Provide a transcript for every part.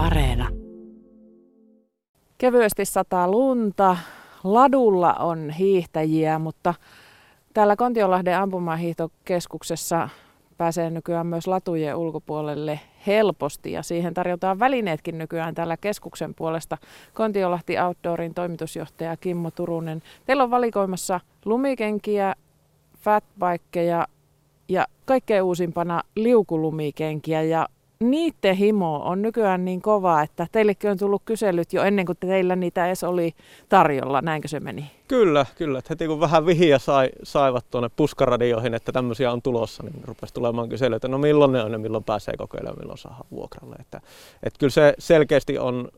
Areena. Kevyesti sataa lunta. Ladulla on hiihtäjiä, mutta täällä Kontiolahden ampumahiihtokeskuksessa pääsee nykyään myös latujen ulkopuolelle helposti ja siihen tarjotaan välineetkin nykyään täällä keskuksen puolesta. Kontiolahti Outdoorin toimitusjohtaja Kimmo Turunen. Teillä on valikoimassa lumikenkiä, fatbikeja ja kaikkein uusimpana liukulumikenkiä ja niiden himo on nykyään niin kova, että teillekin on tullut kyselyt jo ennen kuin teillä niitä edes oli tarjolla. Näinkö se meni? Kyllä, kyllä. Että heti kun vähän vihiä sai, saivat tuonne puskaradioihin, että tämmöisiä on tulossa, niin rupesi tulemaan kyselyitä, no milloin ne on ja milloin pääsee kokeilemaan, milloin saa vuokralle. Että, että kyllä se selkeästi on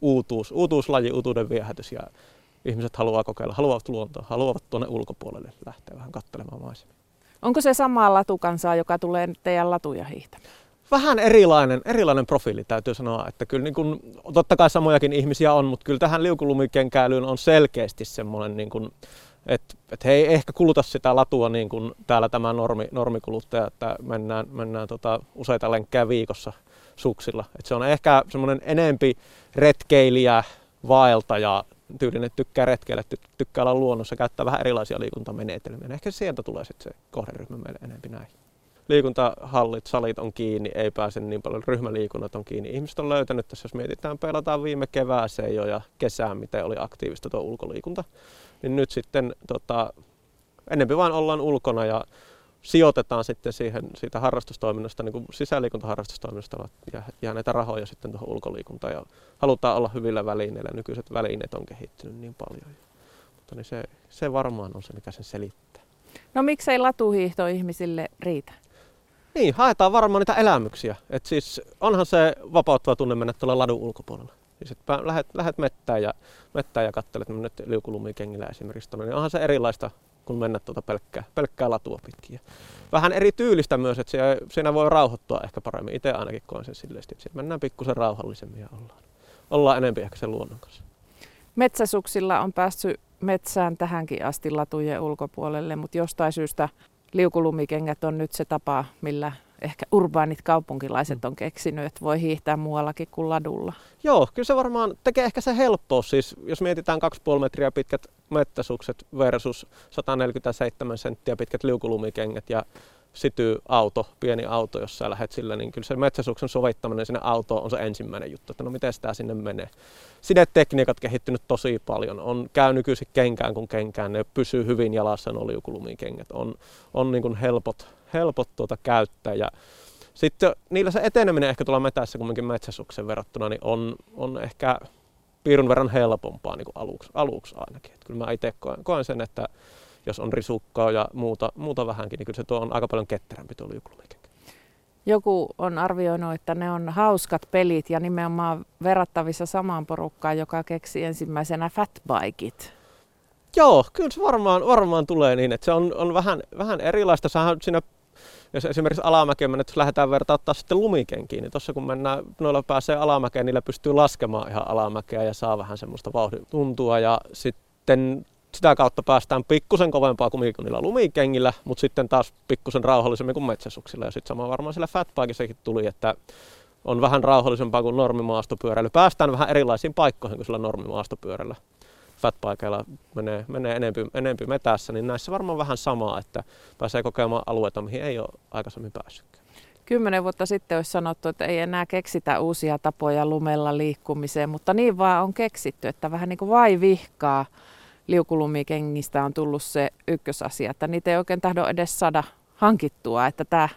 uutuus, uutuuslaji, uutuuden viehätys ja ihmiset haluaa kokeilla, haluavat luontoa, haluavat tuonne ulkopuolelle lähteä vähän katselemaan maisemia. Onko se sama latukansaa, joka tulee teidän latuja hiihtämään? Vähän erilainen, erilainen profiili täytyy sanoa, että kyllä niin kuin, totta kai samojakin ihmisiä on, mutta kyllä tähän liukulumikenkäälyyn on selkeästi semmoinen, niin kuin, että, että he ei ehkä kuluta sitä latua niin kuin täällä tämä normi, normikuluttaja, että mennään, mennään tota, useita lenkkejä viikossa suksilla. Että se on ehkä semmoinen enempi retkeilijä, vaeltaja, tyylinen tykkää retkeillä, tykkää olla luonnossa, käyttää vähän erilaisia liikuntamenetelmiä. Ehkä sieltä tulee sitten se kohderyhmä meille enempi näihin liikuntahallit, salit on kiinni, ei pääse niin paljon, ryhmäliikunnat on kiinni. Ihmiset on löytänyt tässä, jos mietitään, pelataan viime kevääseen jo ja kesään, miten oli aktiivista tuo ulkoliikunta, niin nyt sitten tota, enemmän vain ollaan ulkona ja sijoitetaan sitten siihen siitä harrastustoiminnasta, niin kuin sisäliikuntaharrastustoiminnasta ja, ja näitä rahoja sitten tuohon ulkoliikuntaan ja halutaan olla hyvillä välineillä. Nykyiset välineet on kehittynyt niin paljon. Mutta niin se, se varmaan on se, mikä sen selittää. No miksei latuhiihto ihmisille riitä? Niin, haetaan varmaan niitä elämyksiä. Et siis onhan se vapauttava tunne mennä tuolla ladun ulkopuolella. Siis että lähet, lähet mettään ja, mettään ja katselet nyt liukulumikengillä esimerkiksi tuonne, niin onhan se erilaista kuin mennä tuota pelkkää, pelkkää latua pitkin. Vähän eri tyylistä myös, että siinä, siinä voi rauhoittua ehkä paremmin. Itse ainakin koen sen silleen, että mennään pikkusen rauhallisemmin ja ollaan, ollaan enempi ehkä sen luonnon kanssa. Metsäsuksilla on päässyt metsään tähänkin asti latujen ulkopuolelle, mutta jostain syystä liukulumikengät on nyt se tapa, millä ehkä urbaanit kaupunkilaiset on keksinyt, että voi hiihtää muuallakin kuin ladulla. Joo, kyllä se varmaan tekee ehkä se helppous. Siis jos mietitään 2,5 metriä pitkät mettäsukset versus 147 senttiä pitkät liukulumikengät ja sytyy auto, pieni auto, jos sä lähdet sillä, niin kyllä se metsäsuksen sovittaminen sinne autoon on se ensimmäinen juttu, että no miten sitä sinne menee. Sidetekniikat kehittynyt tosi paljon. On, käy nykyisin kenkään kuin kenkään, ne pysyy hyvin jalassa nuo liukulumikengät. On, on niin kuin helpot, helpot tuota käyttää ja sitten niillä se eteneminen ehkä tuolla metässä kumminkin metsäsuksen verrattuna, niin on, on ehkä piirun verran helpompaa niin kuin aluksi, aluksi ainakin. Et kyllä mä itse koen, koen sen, että jos on risukkaa ja muuta, muuta vähänkin, niin kyllä se tuo on aika paljon ketterämpi tuo liukulumikengä. Joku on arvioinut, että ne on hauskat pelit ja nimenomaan verrattavissa samaan porukkaan, joka keksi ensimmäisenä fatbikeit. Joo, kyllä se varmaan, varmaan tulee niin, että se on, on vähän, vähän erilaista. Sähän siinä, jos esimerkiksi alamäkeen mennään, jos lähdetään vertaa taas sitten lumikenkiin, niin tuossa kun mennään, noilla pääsee alamäkeen, niillä pystyy laskemaan ihan alamäkeä ja saa vähän semmoista vauhdin tuntua. Ja sitten sitä kautta päästään pikkusen kovempaa kuin niillä lumikengillä, mutta sitten taas pikkusen rauhallisemmin kuin metsäsuksilla. Ja sitten sama varmaan sillä fatbikissakin tuli, että on vähän rauhallisempaa kuin normimaastopyöräily. Päästään vähän erilaisiin paikkoihin kuin sillä normimaastopyörällä. Fatbikeilla menee, menee enempi, enempi metässä, niin näissä varmaan vähän samaa, että pääsee kokemaan alueita, mihin ei ole aikaisemmin päässyt. Kymmenen vuotta sitten olisi sanottu, että ei enää keksitä uusia tapoja lumella liikkumiseen, mutta niin vaan on keksitty, että vähän niin kuin vai vihkaa liukulumikengistä on tullut se ykkösasia, että niitä ei oikein tahdo edes saada hankittua, että tämä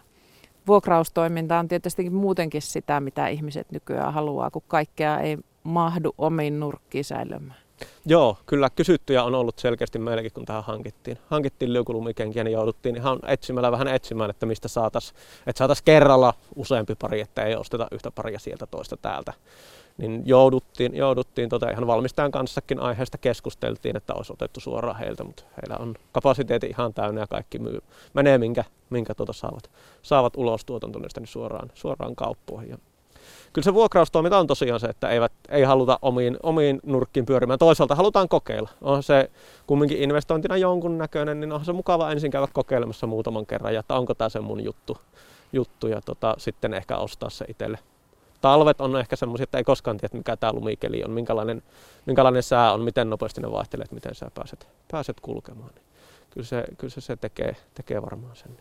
vuokraustoiminta on tietysti muutenkin sitä, mitä ihmiset nykyään haluaa, kun kaikkea ei mahdu omiin nurkkiin säilymään. Joo, kyllä kysyttyjä on ollut selkeästi meillekin, kun tähän hankittiin. Hankittiin liukulumikenkiä, niin jouduttiin ihan etsimällä vähän etsimään, että mistä saataisiin, että saataisiin kerralla useampi pari, että ei osteta yhtä paria sieltä toista täältä niin jouduttiin, jouduttiin tota, ihan valmistajan kanssakin aiheesta keskusteltiin, että olisi otettu suoraan heiltä, mutta heillä on kapasiteetti ihan täynnä ja kaikki myy, menee minkä, minkä tuota saavat, saavat ulos tuotantoneista niin suoraan, suoraan kauppoihin. Kyllä se vuokraustoiminta on tosiaan se, että eivät, ei haluta omiin, omiin nurkkiin pyörimään. Toisaalta halutaan kokeilla. On se kumminkin investointina jonkun näköinen, niin onhan se mukava ensin käydä kokeilemassa muutaman kerran, ja että onko tämä se mun juttu, juttu ja tota, sitten ehkä ostaa se itselle talvet on ehkä semmoisia, että ei koskaan tiedä, mikä tämä lumikeli on, minkälainen, minkälainen sää on, miten nopeasti ne vaihtelee, miten sä pääset, pääset kulkemaan. Niin kyllä se, kyllä se, se tekee, tekee varmaan sen.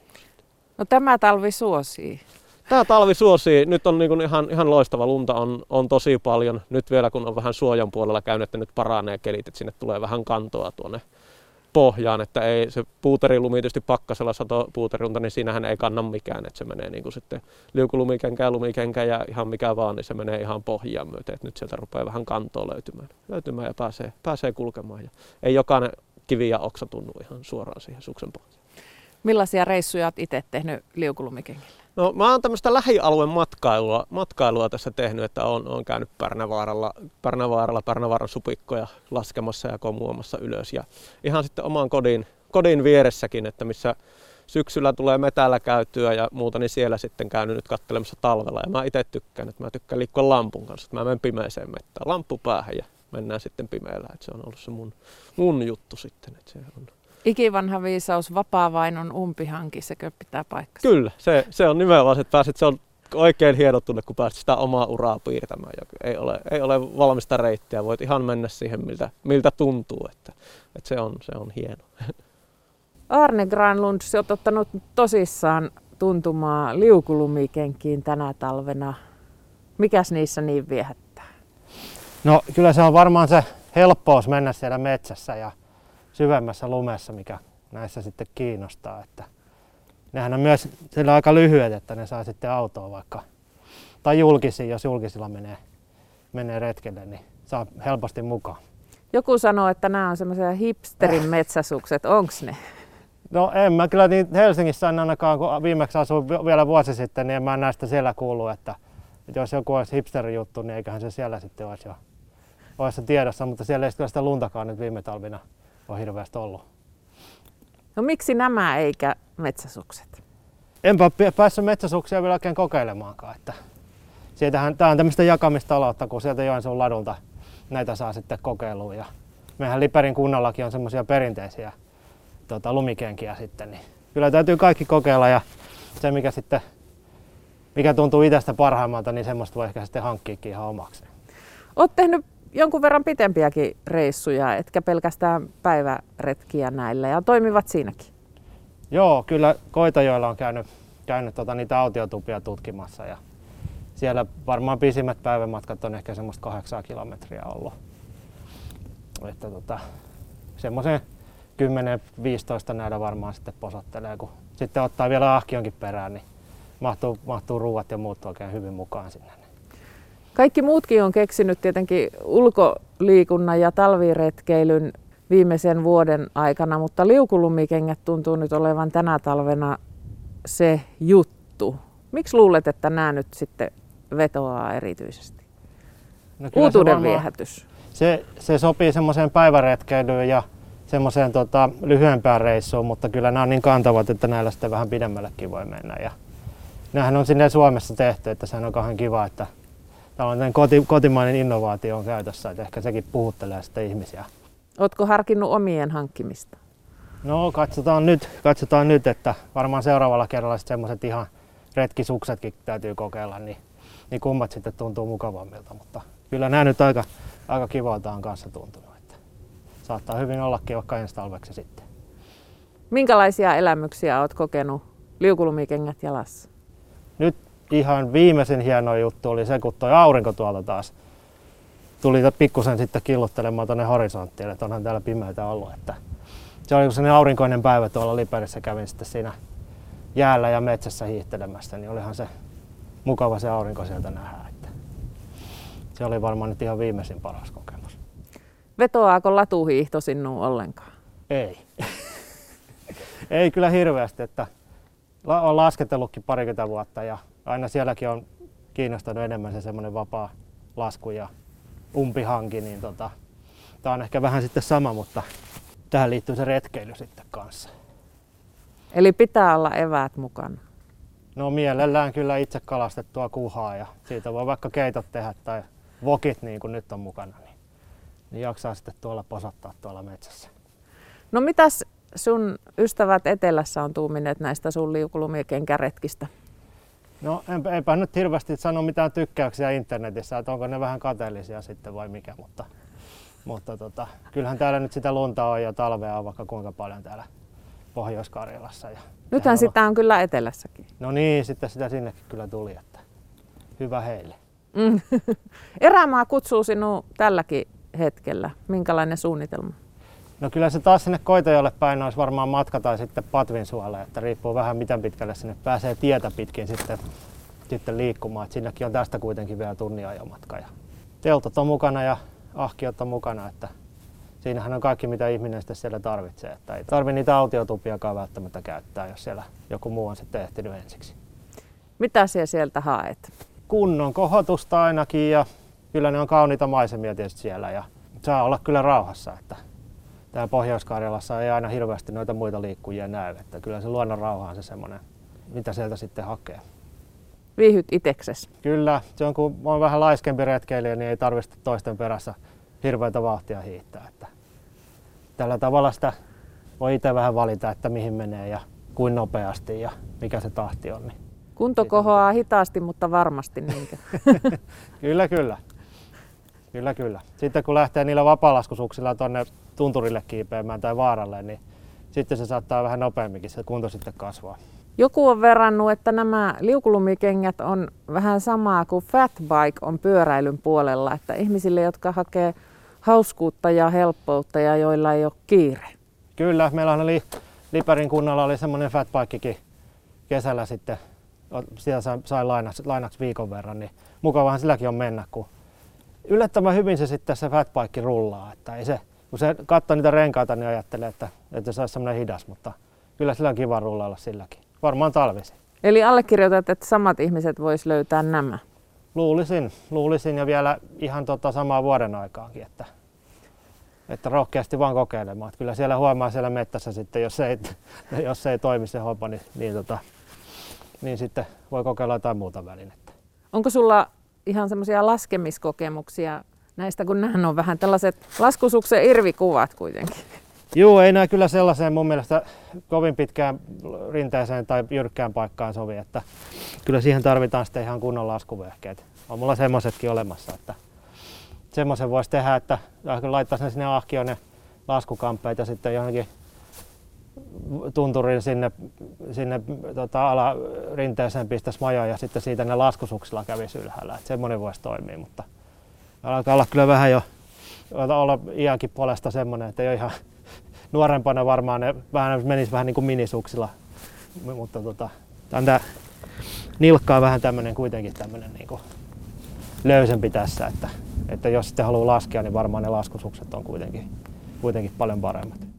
No tämä talvi suosii. Tämä talvi suosii. Nyt on niin ihan, ihan loistava. Lunta on, on tosi paljon. Nyt vielä kun on vähän suojan puolella käynyt, että nyt paranee kelit, että sinne tulee vähän kantoa tuonne pohjaan, että ei se puuterilumi tietysti pakkasella sato puuterilunta, niin siinähän ei kanna mikään, että se menee niin kuin sitten liukulumikenkään, lumikenkä ja ihan mikä vaan, niin se menee ihan pohjaan myöten, että nyt sieltä rupeaa vähän kantoa löytymään, löytymään ja pääsee, pääsee kulkemaan ja ei jokainen kivi ja oksa tunnu ihan suoraan siihen suksen pohjaan. Millaisia reissuja olet itse tehnyt liukulumikengillä? No mä oon tämmöistä lähialueen matkailua, matkailua tässä tehnyt, että on, on käynyt Pärnävaaralla, Pärnävaaralla, Pärnävaaran supikkoja laskemassa ja komuamassa ylös. Ja ihan sitten oman kodin, kodin vieressäkin, että missä syksyllä tulee metällä käytyä ja muuta, niin siellä sitten käynyt nyt katselemassa talvella. Ja mä itse tykkään, että mä tykkään liikkua lampun kanssa, että mä menen pimeeseen mettään, lamppu päähän ja mennään sitten pimeällä. Että se on ollut se mun, mun juttu sitten. Että se on, Ikivanha viisaus, vapaa vain on umpihanki, sekö pitää paikkaa? Kyllä, se, se on nimenomaan, että pääset, se on oikein hieno tunne, kun pääset sitä omaa uraa piirtämään. Ei ole, ei ole valmista reittiä, voit ihan mennä siihen, miltä, miltä tuntuu, että, että se, on, se on hieno. Arne Granlund, sä oot ottanut tosissaan tuntumaa liukulumikenkiin tänä talvena. Mikäs niissä niin viehättää? No kyllä se on varmaan se helppous mennä siellä metsässä ja syvemmässä lumessa, mikä näissä sitten kiinnostaa. Että nehän on myös sillä aika lyhyet, että ne saa sitten autoa vaikka, tai julkisiin, jos julkisilla menee, menee retkelle, niin saa helposti mukaan. Joku sanoo, että nämä on semmoisia hipsterin metsäsukset, onks ne? No en mä kyllä niin Helsingissä en ainakaan, kun viimeksi asuin vielä vuosi sitten, niin en mä näistä siellä kuulu, että, että jos joku olisi hipsteri juttu, niin eiköhän se siellä sitten olisi jo olisi tiedossa, mutta siellä ei kyllä sitä luntakaan nyt viime talvina ole hirveästi ollut. No miksi nämä eikä metsäsukset? Enpä päässyt metsäsuksia vielä oikein kokeilemaankaan. Että siitähän, tämä on tämmöistä jakamistaloutta, kun sieltä Joensuun ladulta näitä saa sitten kokeilua. Ja mehän Liperin kunnallakin on semmoisia perinteisiä tota, lumikenkiä sitten. Niin kyllä täytyy kaikki kokeilla ja se mikä sitten mikä tuntuu itsestä parhaimmalta, niin semmoista voi ehkä sitten hankkiikin ihan omaksi. Olet tehnyt jonkun verran pitempiäkin reissuja, etkä pelkästään päiväretkiä näillä ja toimivat siinäkin. Joo, kyllä Koitajoilla on käynyt, käynyt tota, niitä autiotupia tutkimassa ja siellä varmaan pisimmät päivämatkat on ehkä semmoista kahdeksaa kilometriä ollut. Että tota, semmoisen 10-15 näillä varmaan sitten posottelee, kun sitten ottaa vielä ahkionkin perään, niin mahtuu, mahtuu ruuat ja muut oikein hyvin mukaan sinne. Kaikki muutkin on keksinyt tietenkin ulkoliikunnan ja talviretkeilyn viimeisen vuoden aikana, mutta liukulumikengät tuntuu nyt olevan tänä talvena se juttu. Miksi luulet, että nämä nyt sitten vetoaa erityisesti? No Uutuuden se viehätys. Se, se sopii semmoiseen päiväretkeilyyn ja semmoiseen tota, lyhyempään reissuun, mutta kyllä nämä on niin kantavat, että näillä sitten vähän pidemmällekin voi mennä. Ja nämähän on sinne Suomessa tehty, että se on kauhean kiva, että tällainen koti, kotimainen innovaatio on käytössä, että ehkä sekin puhuttelee sitten ihmisiä. Oletko harkinnut omien hankkimista? No katsotaan nyt, katsotaan nyt että varmaan seuraavalla kerralla semmoiset ihan retkisuksetkin täytyy kokeilla, niin, niin kummat sitten tuntuu mukavammilta, mutta kyllä nämä nyt aika, aika kivalta on kanssa tuntunut. Että saattaa hyvin ollakin vaikka ensi talveksi sitten. Minkälaisia elämyksiä olet kokenut liukulumikengät jalassa? Nyt ihan viimeisen hieno juttu oli se, kun tuo aurinko tuolta taas tuli pikkusen sitten killuttelemaan tuonne horisonttiin, että onhan täällä pimeitä ollut. Että se oli sellainen aurinkoinen päivä tuolla Liperissä, kävin sitten siinä jäällä ja metsässä hiihtelemässä, niin olihan se mukava se aurinko sieltä nähdä. Että se oli varmaan nyt ihan viimeisin paras kokemus. Vetoaako latuhiihto sinuun ollenkaan? Ei. Ei kyllä hirveästi, että olen lasketellutkin parikymmentä vuotta ja aina sielläkin on kiinnostanut enemmän se semmoinen vapaa lasku ja umpihanki, niin tota, tämä on ehkä vähän sitten sama, mutta tähän liittyy se retkeily sitten kanssa. Eli pitää olla eväät mukana? No mielellään kyllä itse kalastettua kuhaa ja siitä voi vaikka keitot tehdä tai vokit niin kuin nyt on mukana, niin, niin jaksaa sitten tuolla posattaa tuolla metsässä. No mitäs sun ystävät etelässä on tuumineet näistä sun liukulumikenkäretkistä? No en, enpä nyt hirveästi sano mitään tykkäyksiä internetissä, että onko ne vähän kateellisia sitten vai mikä, mutta, mutta tota, kyllähän täällä nyt sitä lunta on ja talvea on vaikka kuinka paljon täällä Pohjois-Karjalassa. Ja Nythän sitä on kyllä etelässäkin. No niin, sitten sitä sinnekin kyllä tuli, että hyvä heille. Mm. Erämaa kutsuu sinua tälläkin hetkellä. Minkälainen suunnitelma? No kyllä se taas sinne Koitajolle päin olisi varmaan matka tai sitten Patvinsuolle, että riippuu vähän miten pitkälle sinne pääsee tietä pitkin sitten, sitten liikkumaan. Että sinnekin on tästä kuitenkin vielä tunnin ajomatka. Ja teltat on mukana ja ahkiot on mukana, että siinähän on kaikki mitä ihminen sitten siellä tarvitsee. Että ei tarvi niitä autiotupiakaan välttämättä käyttää, jos siellä joku muu on sitten ehtinyt ensiksi. Mitä siellä sieltä haet? Kunnon kohotusta ainakin ja kyllä ne on kauniita maisemia tietysti siellä ja saa olla kyllä rauhassa. Että täällä Pohjois-Karjalassa ei aina hirveästi noita muita liikkujia näy. Että kyllä se luonnon rauha on se semmoinen, mitä sieltä sitten hakee. Viihyt itsekses. Kyllä, se on kun on vähän laiskempi retkeilijä, niin ei tarvitse toisten perässä hirveätä vauhtia hiihtää. Että tällä tavalla sitä voi itse vähän valita, että mihin menee ja kuin nopeasti ja mikä se tahti on. Niin. Kunto kohoaa hitaasti, mutta varmasti niinkö? kyllä, kyllä. Kyllä, kyllä. Sitten kun lähtee niillä vapaalaskusuksilla tuonne tunturille kiipeämään tai vaaralle, niin sitten se saattaa vähän nopeamminkin se kunto sitten kasvaa. Joku on verrannut, että nämä liukulumikengät on vähän samaa kuin fatbike on pyöräilyn puolella, että ihmisille, jotka hakee hauskuutta ja helppoutta ja joilla ei ole kiire. Kyllä, meillä oli Liperin kunnalla oli semmoinen fatbikekin kesällä sitten, siellä sai, sai lainaksi, lainaksi viikon verran, niin mukavahan silläkin on mennä, kun yllättävän hyvin se sitten se fatbike rullaa, että ei se, kun se katsoo niitä renkaita, niin ajattelee, että, että se olisi semmoinen hidas, mutta kyllä sillä on kiva rullailla silläkin. Varmaan talvisin. Eli allekirjoitat, että samat ihmiset vois löytää nämä? Luulisin, luulisin ja vielä ihan tota samaa vuoden aikaankin, että, että rohkeasti vaan kokeilemaan. Että kyllä siellä huomaa siellä mettässä sitten, jos ei, jos ei toimi se homma, niin, niin, tota, niin sitten voi kokeilla jotain muuta välinettä. Onko sulla ihan semmoisia laskemiskokemuksia näistä, kun nämä on vähän tällaiset laskusuksen irvikuvat kuitenkin? Joo, ei nämä kyllä sellaiseen mun mielestä kovin pitkään rinteeseen tai jyrkkään paikkaan sovi, että kyllä siihen tarvitaan sitten ihan kunnon laskuvehkeet. On mulla semmoisetkin olemassa, että semmoisen voisi tehdä, että laittaa ne sinne ahkioon ne laskukamppeet ja sitten johonkin tunturin sinne, sinne tota, alarinteeseen pistäisi majoja ja sitten siitä ne laskusuksilla kävisi ylhäällä. Että semmoinen voisi toimia, mutta alkaa olla kyllä vähän jo olla iänkin puolesta semmoinen, että ei ihan nuorempana varmaan ne vähän menisi vähän niin kuin minisuksilla, mutta tota, tämä nilkka on vähän tämmöinen kuitenkin tämmöinen niin kuin löysempi tässä, että, että jos sitten haluaa laskea, niin varmaan ne laskusukset on kuitenkin, kuitenkin paljon paremmat.